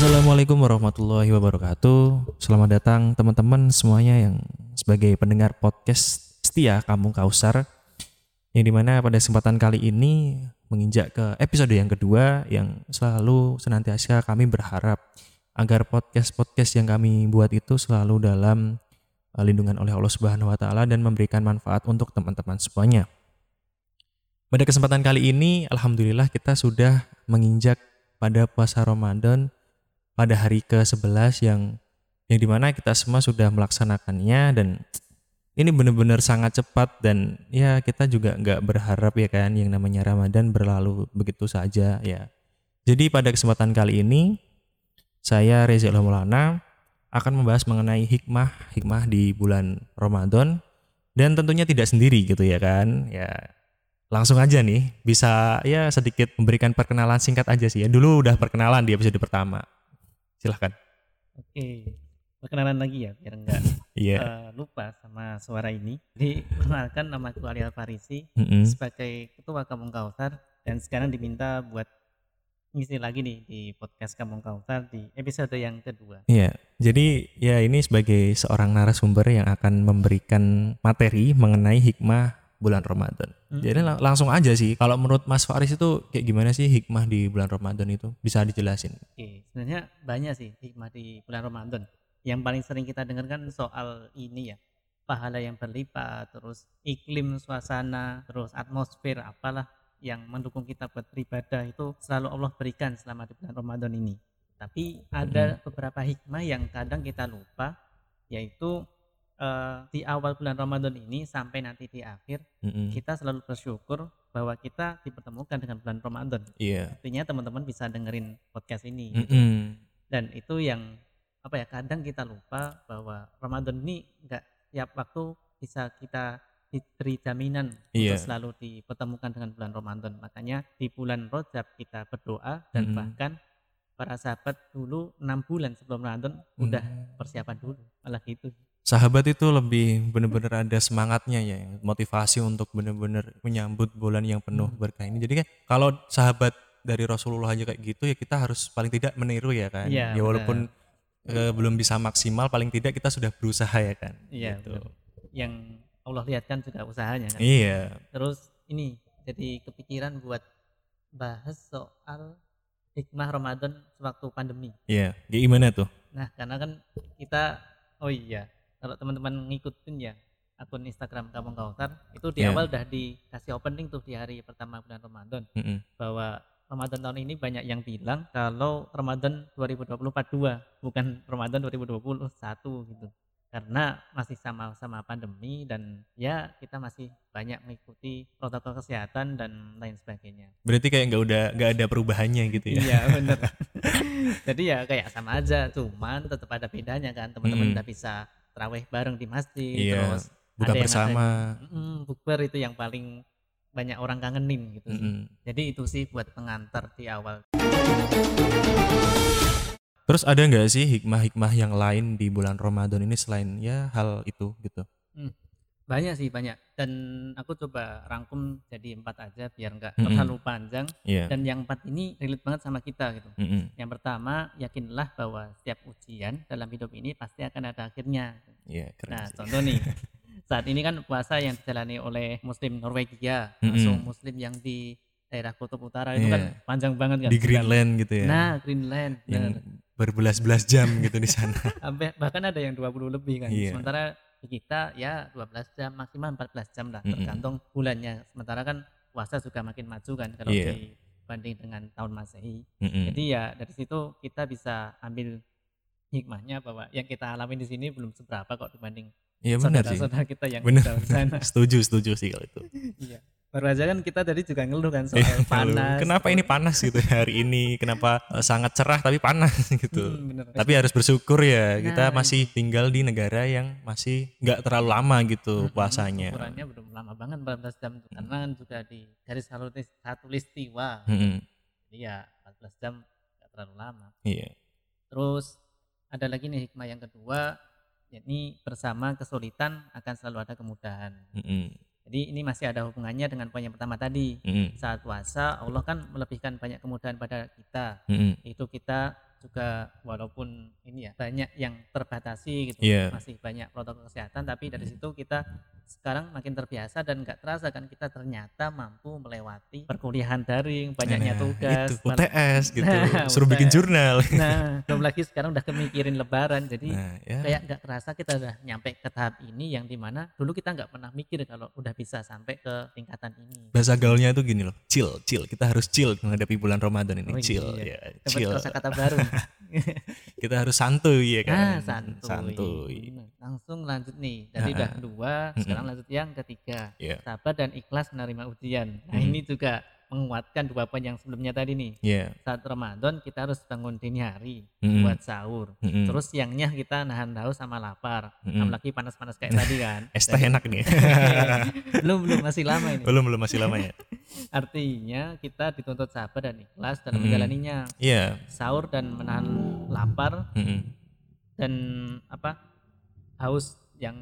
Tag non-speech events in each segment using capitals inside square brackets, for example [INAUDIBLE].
Assalamualaikum warahmatullahi wabarakatuh. Selamat datang teman-teman semuanya yang sebagai pendengar podcast setia Kampung Kausar. Yang di mana pada kesempatan kali ini menginjak ke episode yang kedua yang selalu senantiasa kami berharap agar podcast-podcast yang kami buat itu selalu dalam uh, lindungan oleh Allah Subhanahu wa taala dan memberikan manfaat untuk teman-teman semuanya. Pada kesempatan kali ini alhamdulillah kita sudah menginjak pada puasa Ramadan pada hari ke-11 yang yang di mana kita semua sudah melaksanakannya dan ini benar-benar sangat cepat dan ya kita juga nggak berharap ya kan yang namanya Ramadan berlalu begitu saja ya. Jadi pada kesempatan kali ini saya Reza Maulana akan membahas mengenai hikmah hikmah di bulan Ramadan dan tentunya tidak sendiri gitu ya kan. Ya langsung aja nih bisa ya sedikit memberikan perkenalan singkat aja sih ya. Dulu udah perkenalan di episode pertama silahkan Oke, perkenalan lagi ya biar enggak [LAUGHS] iya eh, lupa sama suara ini. Jadi perkenalkan nama aku Ali Alfarisi Mm-mm. sebagai ketua Kampung Kausar dan sekarang diminta buat ngisi lagi nih di podcast Kampung Kausar di episode yang kedua. Iya, jadi ya ini sebagai seorang narasumber yang akan memberikan materi mengenai hikmah bulan Ramadan. Mm. Jadi lang- langsung aja sih, kalau menurut Mas Faris itu kayak gimana sih hikmah di bulan Ramadan itu? Bisa dijelasin? Oke, sebenarnya banyak sih hikmah di bulan Ramadan. Yang paling sering kita dengarkan soal ini ya, pahala yang berlipat, terus iklim, suasana, terus atmosfer, apalah yang mendukung kita buat beribadah itu selalu Allah berikan selama di bulan Ramadan ini. Tapi ada beberapa hikmah yang kadang kita lupa, yaitu eh, di awal bulan Ramadan ini sampai nanti di akhir Mm-mm. kita selalu bersyukur bahwa kita dipertemukan dengan bulan Ramadan. Iya. Artinya teman-teman bisa dengerin podcast ini. gitu Mm-mm. dan itu yang apa ya kadang kita lupa bahwa Ramadan ini enggak tiap waktu bisa kita diberi jaminan Iya. untuk selalu dipertemukan dengan bulan Ramadan makanya di bulan Rajab kita berdoa dan Mm-mm. bahkan para sahabat dulu enam bulan sebelum Ramadan udah Mm. persiapan dulu malah gitu Sahabat itu lebih bener-bener ada semangatnya ya, motivasi untuk bener-bener menyambut bulan yang penuh Hmm. berkah ini. Jadi kan kalau sahabat dari Rasulullah aja kayak gitu ya kita harus paling tidak meniru ya kan. Iya, ya walaupun eh, belum bisa maksimal paling tidak kita sudah berusaha ya kan. iya Gitu. benar. yang Allah lihat kan juga usahanya kan Iya. terus ini jadi kepikiran buat bahas soal hikmah Ramadan sewaktu pandemi Iya. Gimana tuh? Nah, karena kan kita oh iya, kalau teman-teman ngikutin ya akun Instagram Kampung Kautar itu di Iya. awal udah dikasih opening tuh di hari pertama bulan Ramadan Mm-mm. bahwa Ramadan tahun ini banyak yang bilang kalau Ramadan 2024 dua bukan Ramadan 2021 gitu. Karena masih sama-sama pandemi dan ya kita masih banyak mengikuti protokol kesehatan dan lain sebagainya. Berarti kayak nggak udah nggak ada perubahannya gitu ya? Iya [LAUGHS] bener. Jadi ya kayak sama aja, cuman tetap ada bedanya kan teman-teman Mm. udah bisa terawih bareng di masjid, Iya. terus Buka bersama. mm, bukber itu yang paling banyak orang kangenin gitu sih. Mm-mm. Jadi itu sih buat pengantar di awal. Terus ada nggak sih hikmah-hikmah yang lain di bulan Ramadan ini selain ya hal itu gitu? Banyak sih banyak. Dan aku coba rangkum jadi empat aja biar nggak Mm-mm. terlalu panjang. Iya. Dan yang empat ini relate banget sama kita gitu. Mm-mm. Yang pertama, yakinlah bahwa setiap ujian dalam hidup ini pasti akan ada akhirnya. Iya keren. Nah, sih. contoh nih, [LAUGHS] saat ini kan puasa yang dijalani oleh Muslim Norwegia, Mm-mm. langsung Muslim yang di daerah Kutub Utara itu Iya. kan panjang banget kan. di Greenland gitu ya. Nah, Greenland. yang berbelas-belas jam gitu di sana. [LAUGHS] Sampai bahkan ada yang 20 lebih kan. Iya. Sementara kita ya 12 jam maksimal 14 jam lah Mm-mm. tergantung bulannya. Sementara kan puasa juga makin maju kan kalau Iya. dibanding dengan tahun Masehi. Mm-mm. Jadi ya dari situ kita bisa ambil hikmahnya bahwa yang kita alami di sini belum seberapa kok dibanding Iya benar sih. kita yang Benar. jauh di sana. [LAUGHS] setuju, setuju sih kalau itu. Iya. Baru aja kan kita tadi juga ngeluh kan soal Iya, lalu, panas. Kenapa ini panas gitu hari ini? Kenapa eh, sangat cerah tapi panas [LAUGHS] gitu? Hmm, bener. Tapi harus bersyukur ya kita Nah, masih tinggal di negara yang masih nggak terlalu lama gitu Mm-mm, puasanya. Ukurannya belum lama banget 14 jam tuh. karena kan juga di garis satu listiwa. Mm-mm. Jadi ya 14 jam nggak terlalu lama. Iya. Terus ada lagi nih hikmah yang kedua yakni bersama kesulitan akan selalu ada kemudahan. Mm-mm. Jadi ini masih ada hubungannya dengan poin yang pertama tadi. Mm-mm. Saat puasa Allah kan melebihkan banyak kemudahan pada kita. Mm-mm. Itu kita juga walaupun ini ya banyak yang terbatasi gitu Iya. masih banyak protokol kesehatan tapi dari situ kita sekarang makin terbiasa dan nggak terasa kan kita ternyata mampu melewati perkuliahan daring banyaknya Nah, tugas itu, UTS gitu. Nah, suruh bikin UTS. jurnal. [LAUGHS] Nah belum lagi sekarang udah kemikirin lebaran jadi nah ya. kayak nggak terasa kita udah nyampe ke tahap ini yang di mana dulu kita nggak pernah mikir kalau udah bisa sampai ke tingkatan ini. Bahasa gaulnya tuh gini loh chill chill. Kita harus chill menghadapi bulan Ramadan ini. Oh, chill iya. ya dapat chill. kata baru. [LAUGHS] Kita harus santuy ya kan? Ah santuy, santuy. Bener. langsung lanjut nih. Tadi udah dua sekarang lanjut yang ketiga Iya. sabar dan ikhlas menerima ujian nah Mhm. ini juga menguatkan dua poin yang sebelumnya tadi nih ya saat Ramadan kita harus bangun dini hari Mm-mm. buat sahur Mm-mm. terus siangnya kita nahan haus sama lapar Mm-mm. apalagi panas-panas kayak tadi kan [LAUGHS] es teh enak nih [LAUGHS] belum belum masih lama ini belum belum masih lama ya [LAUGHS] artinya kita dituntut sabar dan ikhlas dalam Mm-mm. menjalaninya iya sahur dan menahan lapar Mm-mm. dan apa haus yang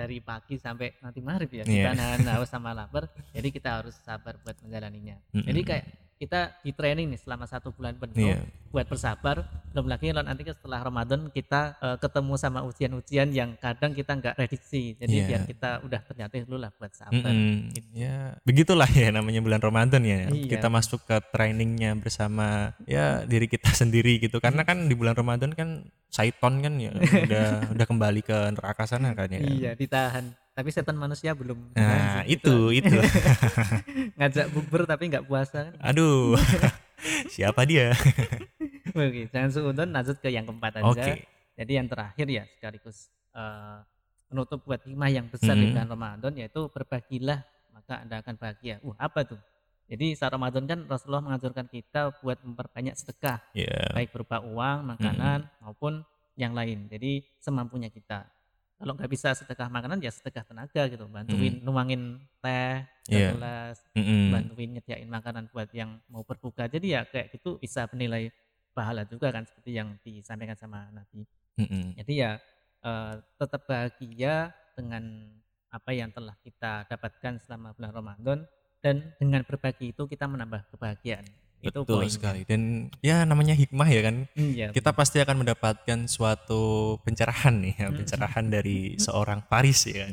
dari pagi sampai nanti maghrib ya Iya. kita nahan haus sama lapar jadi kita harus sabar buat menjalaninya Mm-mm. jadi kayak kita di training nih selama satu bulan penuh Iya. buat bersabar belum lagi nanti setelah Ramadan kita eh, ketemu sama ujian-ujian yang kadang kita nggak prediksi jadi Iya. biar kita udah ternyata dulu lah buat sabar Mm-mm. Ya, begitulah ya namanya bulan Ramadan ya. Iya. Kita masuk ke trainingnya bersama ya diri kita [LAUGHS] sendiri gitu. Karena kan di bulan Ramadan kan Saiton kan ya [LAUGHS] udah udah kembali ke neraka sana kan ya. iya ditahan tapi setan manusia belum Nah, ditahan sih. itu itu. [LAUGHS] ngajak bubur tapi nggak puasa kan Aduh. [LAUGHS] Siapa dia? Oke, jangan suudon lanjut ke yang keempat aja. Oke. Jadi yang terakhir ya sekaligus eh, penutup buat hikmah yang besar di Mhm. bulan Ramadan yaitu berbagilah maka Anda akan bahagia. Wah, apa tuh? Jadi saat Ramadan kan Rasulullah menganjurkan kita buat memperbanyak sedekah, Ya. baik berupa uang, makanan maupun yang lain. Jadi semampunya kita. Kalau nggak bisa sedekah makanan ya sedekah tenaga gitu, bantuin nuangin teh, Iya. gelas, Mm-mm. bantuin nyediain makanan buat yang mau berbuka jadi ya kayak gitu bisa bernilai pahala juga kan seperti yang disampaikan sama Nabi Mm-mm. jadi ya eh, tetap bahagia dengan apa yang telah kita dapatkan selama bulan Ramadan dan dengan berbagi itu kita menambah kebahagiaan itu Betul poinnya. sekali. Dan ya namanya hikmah ya kan. Iya, Kita pasti akan mendapatkan suatu pencerahan nih, ya, Mm. pencerahan dari [LAUGHS] seorang Paris ya kan.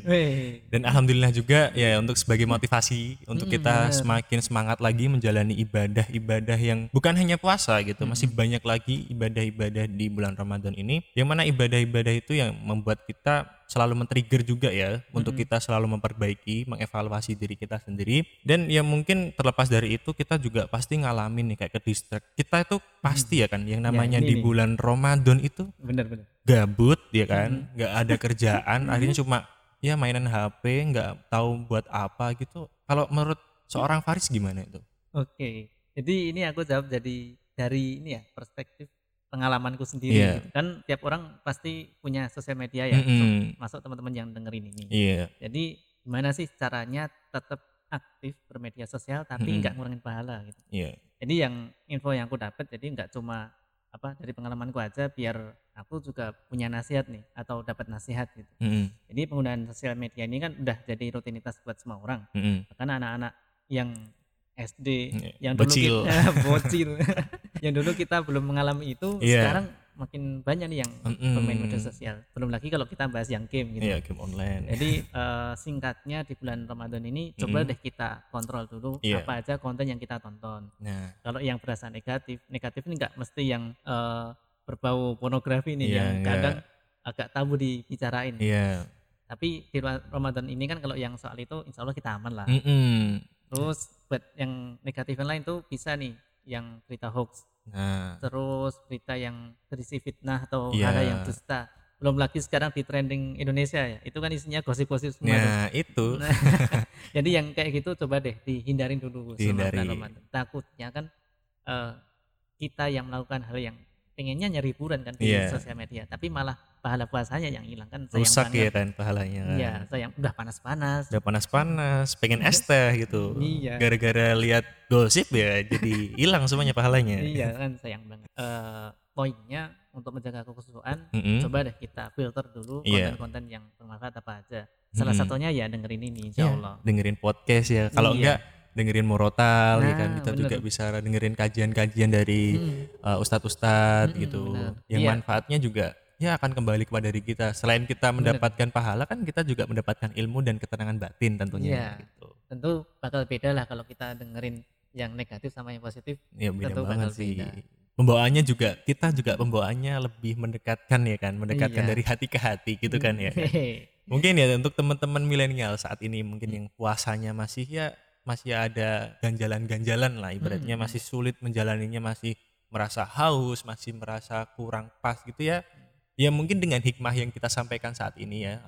Dan alhamdulillah juga ya untuk sebagai motivasi untuk Mm, kita semakin semangat lagi menjalani ibadah-ibadah yang bukan hanya puasa gitu, masih banyak lagi ibadah-ibadah di bulan Ramadan ini. Yang mana ibadah-ibadah itu yang membuat kita selalu men-trigger juga ya untuk kita selalu memperbaiki, mengevaluasi diri kita sendiri. Dan ya mungkin terlepas dari itu kita juga pasti ngalamin nih kayak ke distract. Kita itu pasti ya kan yang namanya ini di nih. bulan Ramadan itu bener-bener gabut ya kan nggak ada [LAUGHS] kerjaan akhirnya cuma ya mainan HP nggak tahu buat apa gitu. Kalau menurut seorang Faris gimana itu? Oke, jadi ini aku jawab jadi dari ini ya perspektif pengalamanku sendiri. Iya. gitu. Kan tiap orang pasti punya sosial media ya, Mm-mm. masuk teman-teman yang dengerin ini. iya Jadi gimana sih caranya tetap aktif bermedia sosial tapi nggak ngurangin pahala gitu. iya Jadi yang info yang aku dapat jadi nggak cuma apa dari pengalamanku aja biar aku juga punya nasihat nih atau dapat nasihat gitu. Mm-mm. Jadi penggunaan sosial media ini kan udah jadi rutinitas buat semua orang. Mm-mm. Bahkan anak-anak yang SD Iya, yang dulu bocil. kita [LAUGHS] bocil [LAUGHS] yang dulu kita belum mengalami itu Iya. sekarang makin banyak nih yang Mm-mm. bermain media sosial. Belum lagi kalau kita bahas yang game gitu. iya game online Jadi eh, singkatnya di bulan Ramadan ini coba Mm-mm. deh kita kontrol dulu Iya. apa aja konten yang kita tonton. nah Kalau yang berasa negatif, negatif ini nggak mesti yang eh, berbau pornografi nih Iya, yang nggak. kadang agak tabu dibicarain. iya Tapi di bulan Ramadan ini kan kalau yang soal itu insya Allah kita aman lah. Mm-mm. Terus buat yang negatif yang lain tuh bisa nih yang berita hoax, nah terus berita yang berisi fitnah atau Iya. hal yang dusta. Belum lagi sekarang di trending Indonesia ya, itu kan isinya gosip-gosip semua. tuh. nah itu Nah, [LAUGHS] [LAUGHS] Jadi yang kayak gitu coba deh dihindarin dulu Dihindari. Takutnya kan eh, kita yang melakukan hal yang pengennya nyari hiburan kan di Iya. sosial media, tapi malah pahala puasanya yang hilang kan sayang rusak ya kan pahalanya kan. Iya, sayang udah panas-panas. udah panas-panas pengen es teh gitu Iya. gara-gara lihat gosip ya jadi hilang semuanya pahalanya iya kan sayang banget. Eh, poinnya untuk menjaga kekhusyuan Mm-mm. coba deh kita filter dulu Iya. konten-konten yang bermanfaat apa aja. Salah Mm-mm. satunya ya dengerin ini insya Iya, Allah. dengerin podcast ya. Kalau Iya. enggak dengerin morotal ya kan Nah, kita bener. juga bisa dengerin kajian-kajian dari Hmm. uh, ustadz-ustadz Mm-mm, gitu bener. yang Iya. manfaatnya juga ya akan kembali kepada diri kita selain kita mendapatkan pahala kan kita juga mendapatkan ilmu dan ketenangan batin tentunya Iya. gitu tentu bakal beda lah kalau kita dengerin yang negatif sama yang positif ya beda Tentu banget bakal sih beda. pembawaannya juga kita juga pembawaannya lebih mendekatkan ya kan mendekatkan Iya. dari hati ke hati gitu kan ya Hehe. [LAUGHS] mungkin ya untuk teman-teman milenial saat ini mungkin yang puasanya masih ya masih ada ganjalan-ganjalan lah ibaratnya Mm-mm. masih sulit menjalaninya masih merasa haus masih merasa kurang pas gitu ya. Ya mungkin dengan hikmah yang kita sampaikan saat ini ya.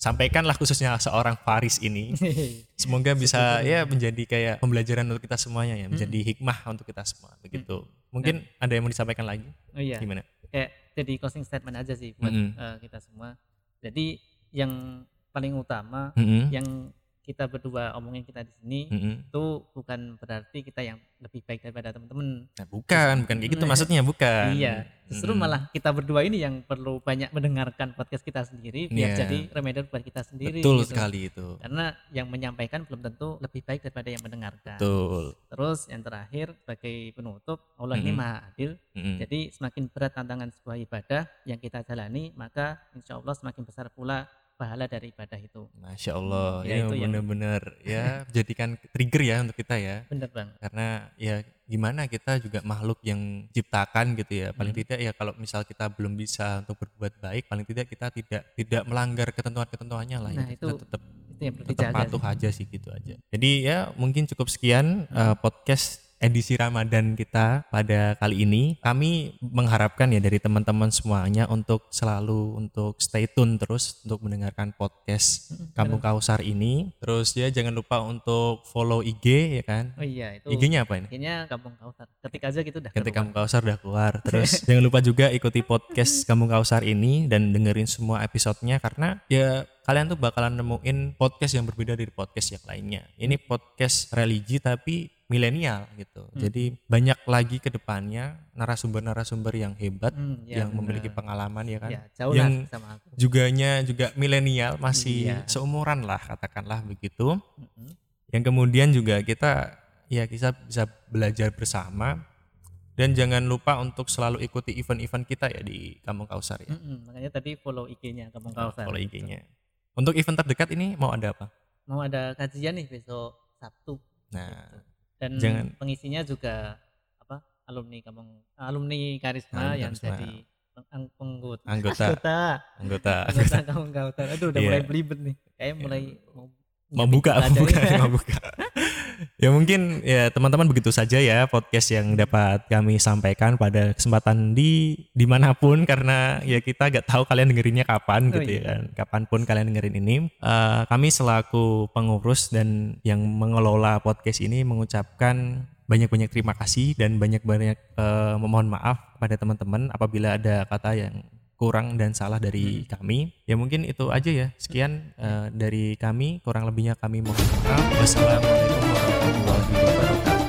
Sampaikanlah khususnya seorang Faris ini. [LAUGHS] Semoga bisa ya menjadi kayak pembelajaran untuk kita semuanya ya menjadi hikmah untuk kita semua begitu. Mungkin ada yang mau disampaikan lagi? Oh iya. Gimana? Kayak jadi closing statement aja sih buat Mm-mm. eh, kita semua. Jadi yang paling utama Mm-mm. yang kita berdua omongin kita di sini Mm-mm. itu bukan berarti kita yang lebih baik daripada teman-teman Nah, bukan bukan kayak gitu maksudnya bukan iya justru Mm-mm. malah kita berdua ini yang perlu banyak mendengarkan podcast kita sendiri biar Iya. jadi reminder buat kita sendiri betul gitu. sekali itu karena yang menyampaikan belum tentu lebih baik daripada yang mendengarkan betul terus yang terakhir sebagai penutup Allah ini Mm-mm. maha adil Mm-mm. jadi semakin berat tantangan sebuah ibadah yang kita jalani maka insya Allah semakin besar pula pahala dari ibadah itu Masya Allah, Ya, ya, yang- benar-benar [LAUGHS] ya jadikan trigger ya untuk kita ya, bener banget karena ya gimana kita juga makhluk yang ciptakan gitu ya, paling Hmm. tidak ya kalau misal kita belum bisa untuk berbuat baik, paling tidak kita tidak tidak melanggar ketentuan-ketentuannya lah, ya. Nah, kita itu tetap itu yang perlu tetap dijaga patuh sih. aja sih gitu aja. Jadi ya mungkin cukup sekian uh, podcast edisi Ramadan kita pada kali ini. Kami mengharapkan ya dari teman-teman semuanya untuk selalu untuk stay tune terus untuk mendengarkan podcast Kampung bener. Kausar ini. Terus ya jangan lupa untuk follow IG ya kan. oh iya itu IG-nya apa ini? IG-nya kampung kausar ketik aja gitu dah Ketika keluar. Kampung Kausar udah keluar. [LAUGHS] Terus jangan lupa juga ikuti podcast [LAUGHS] Kampung Kausar ini dan dengerin semua episodenya karena ya kalian tuh bakalan nemuin podcast yang berbeda dari podcast yang lainnya. Ini podcast religi tapi milenial gitu. Hmm. Jadi banyak lagi ke depannya narasumber-narasumber yang hebat Hmm, ya yang memiliki bener. pengalaman ya kan. ya jauh yang- lah sama aku Juganya juga milenial masih Iya. seumuran lah katakanlah begitu. Mm-mm. Yang kemudian juga kita ya kita bisa belajar bersama dan jangan lupa untuk selalu ikuti event-event kita ya di Kampung Kausar ya. Mm-mm, makanya tadi follow IG-nya kampung kausar Follow IG-nya. Untuk event terdekat ini mau ada apa? mau ada kajian nih besok Sabtu Nah, dan Jangan- pengisinya juga apa alumni kampung alumni karisma Alumni yang Karisma. jadi peng- pengut- Anggota. anggota. Anggota. Anggota kampung kausar aduh udah Iya. mulai belibet nih. Kayak mulai mau mau buka, mau belajar buka, [LAUGHS] ya. ya mungkin ya teman-teman begitu saja ya podcast yang dapat kami sampaikan pada kesempatan di di mana pun [LAUGHS] karena ya kita gak tahu kalian dengerinnya kapan Oh, gitu ya iya. kan kapan pun kalian dengerin ini Eh, kami selaku pengurus dan yang mengelola podcast ini mengucapkan banyak-banyak terima kasih dan banyak-banyak eh, memohon maaf pada teman-teman apabila ada kata yang kurang dan salah dari kami. Ya mungkin itu aja ya. Sekian eh, dari kami. Kurang lebihnya kami mohon maaf. Wassalamualaikum warahmatullahi wabarakatuh.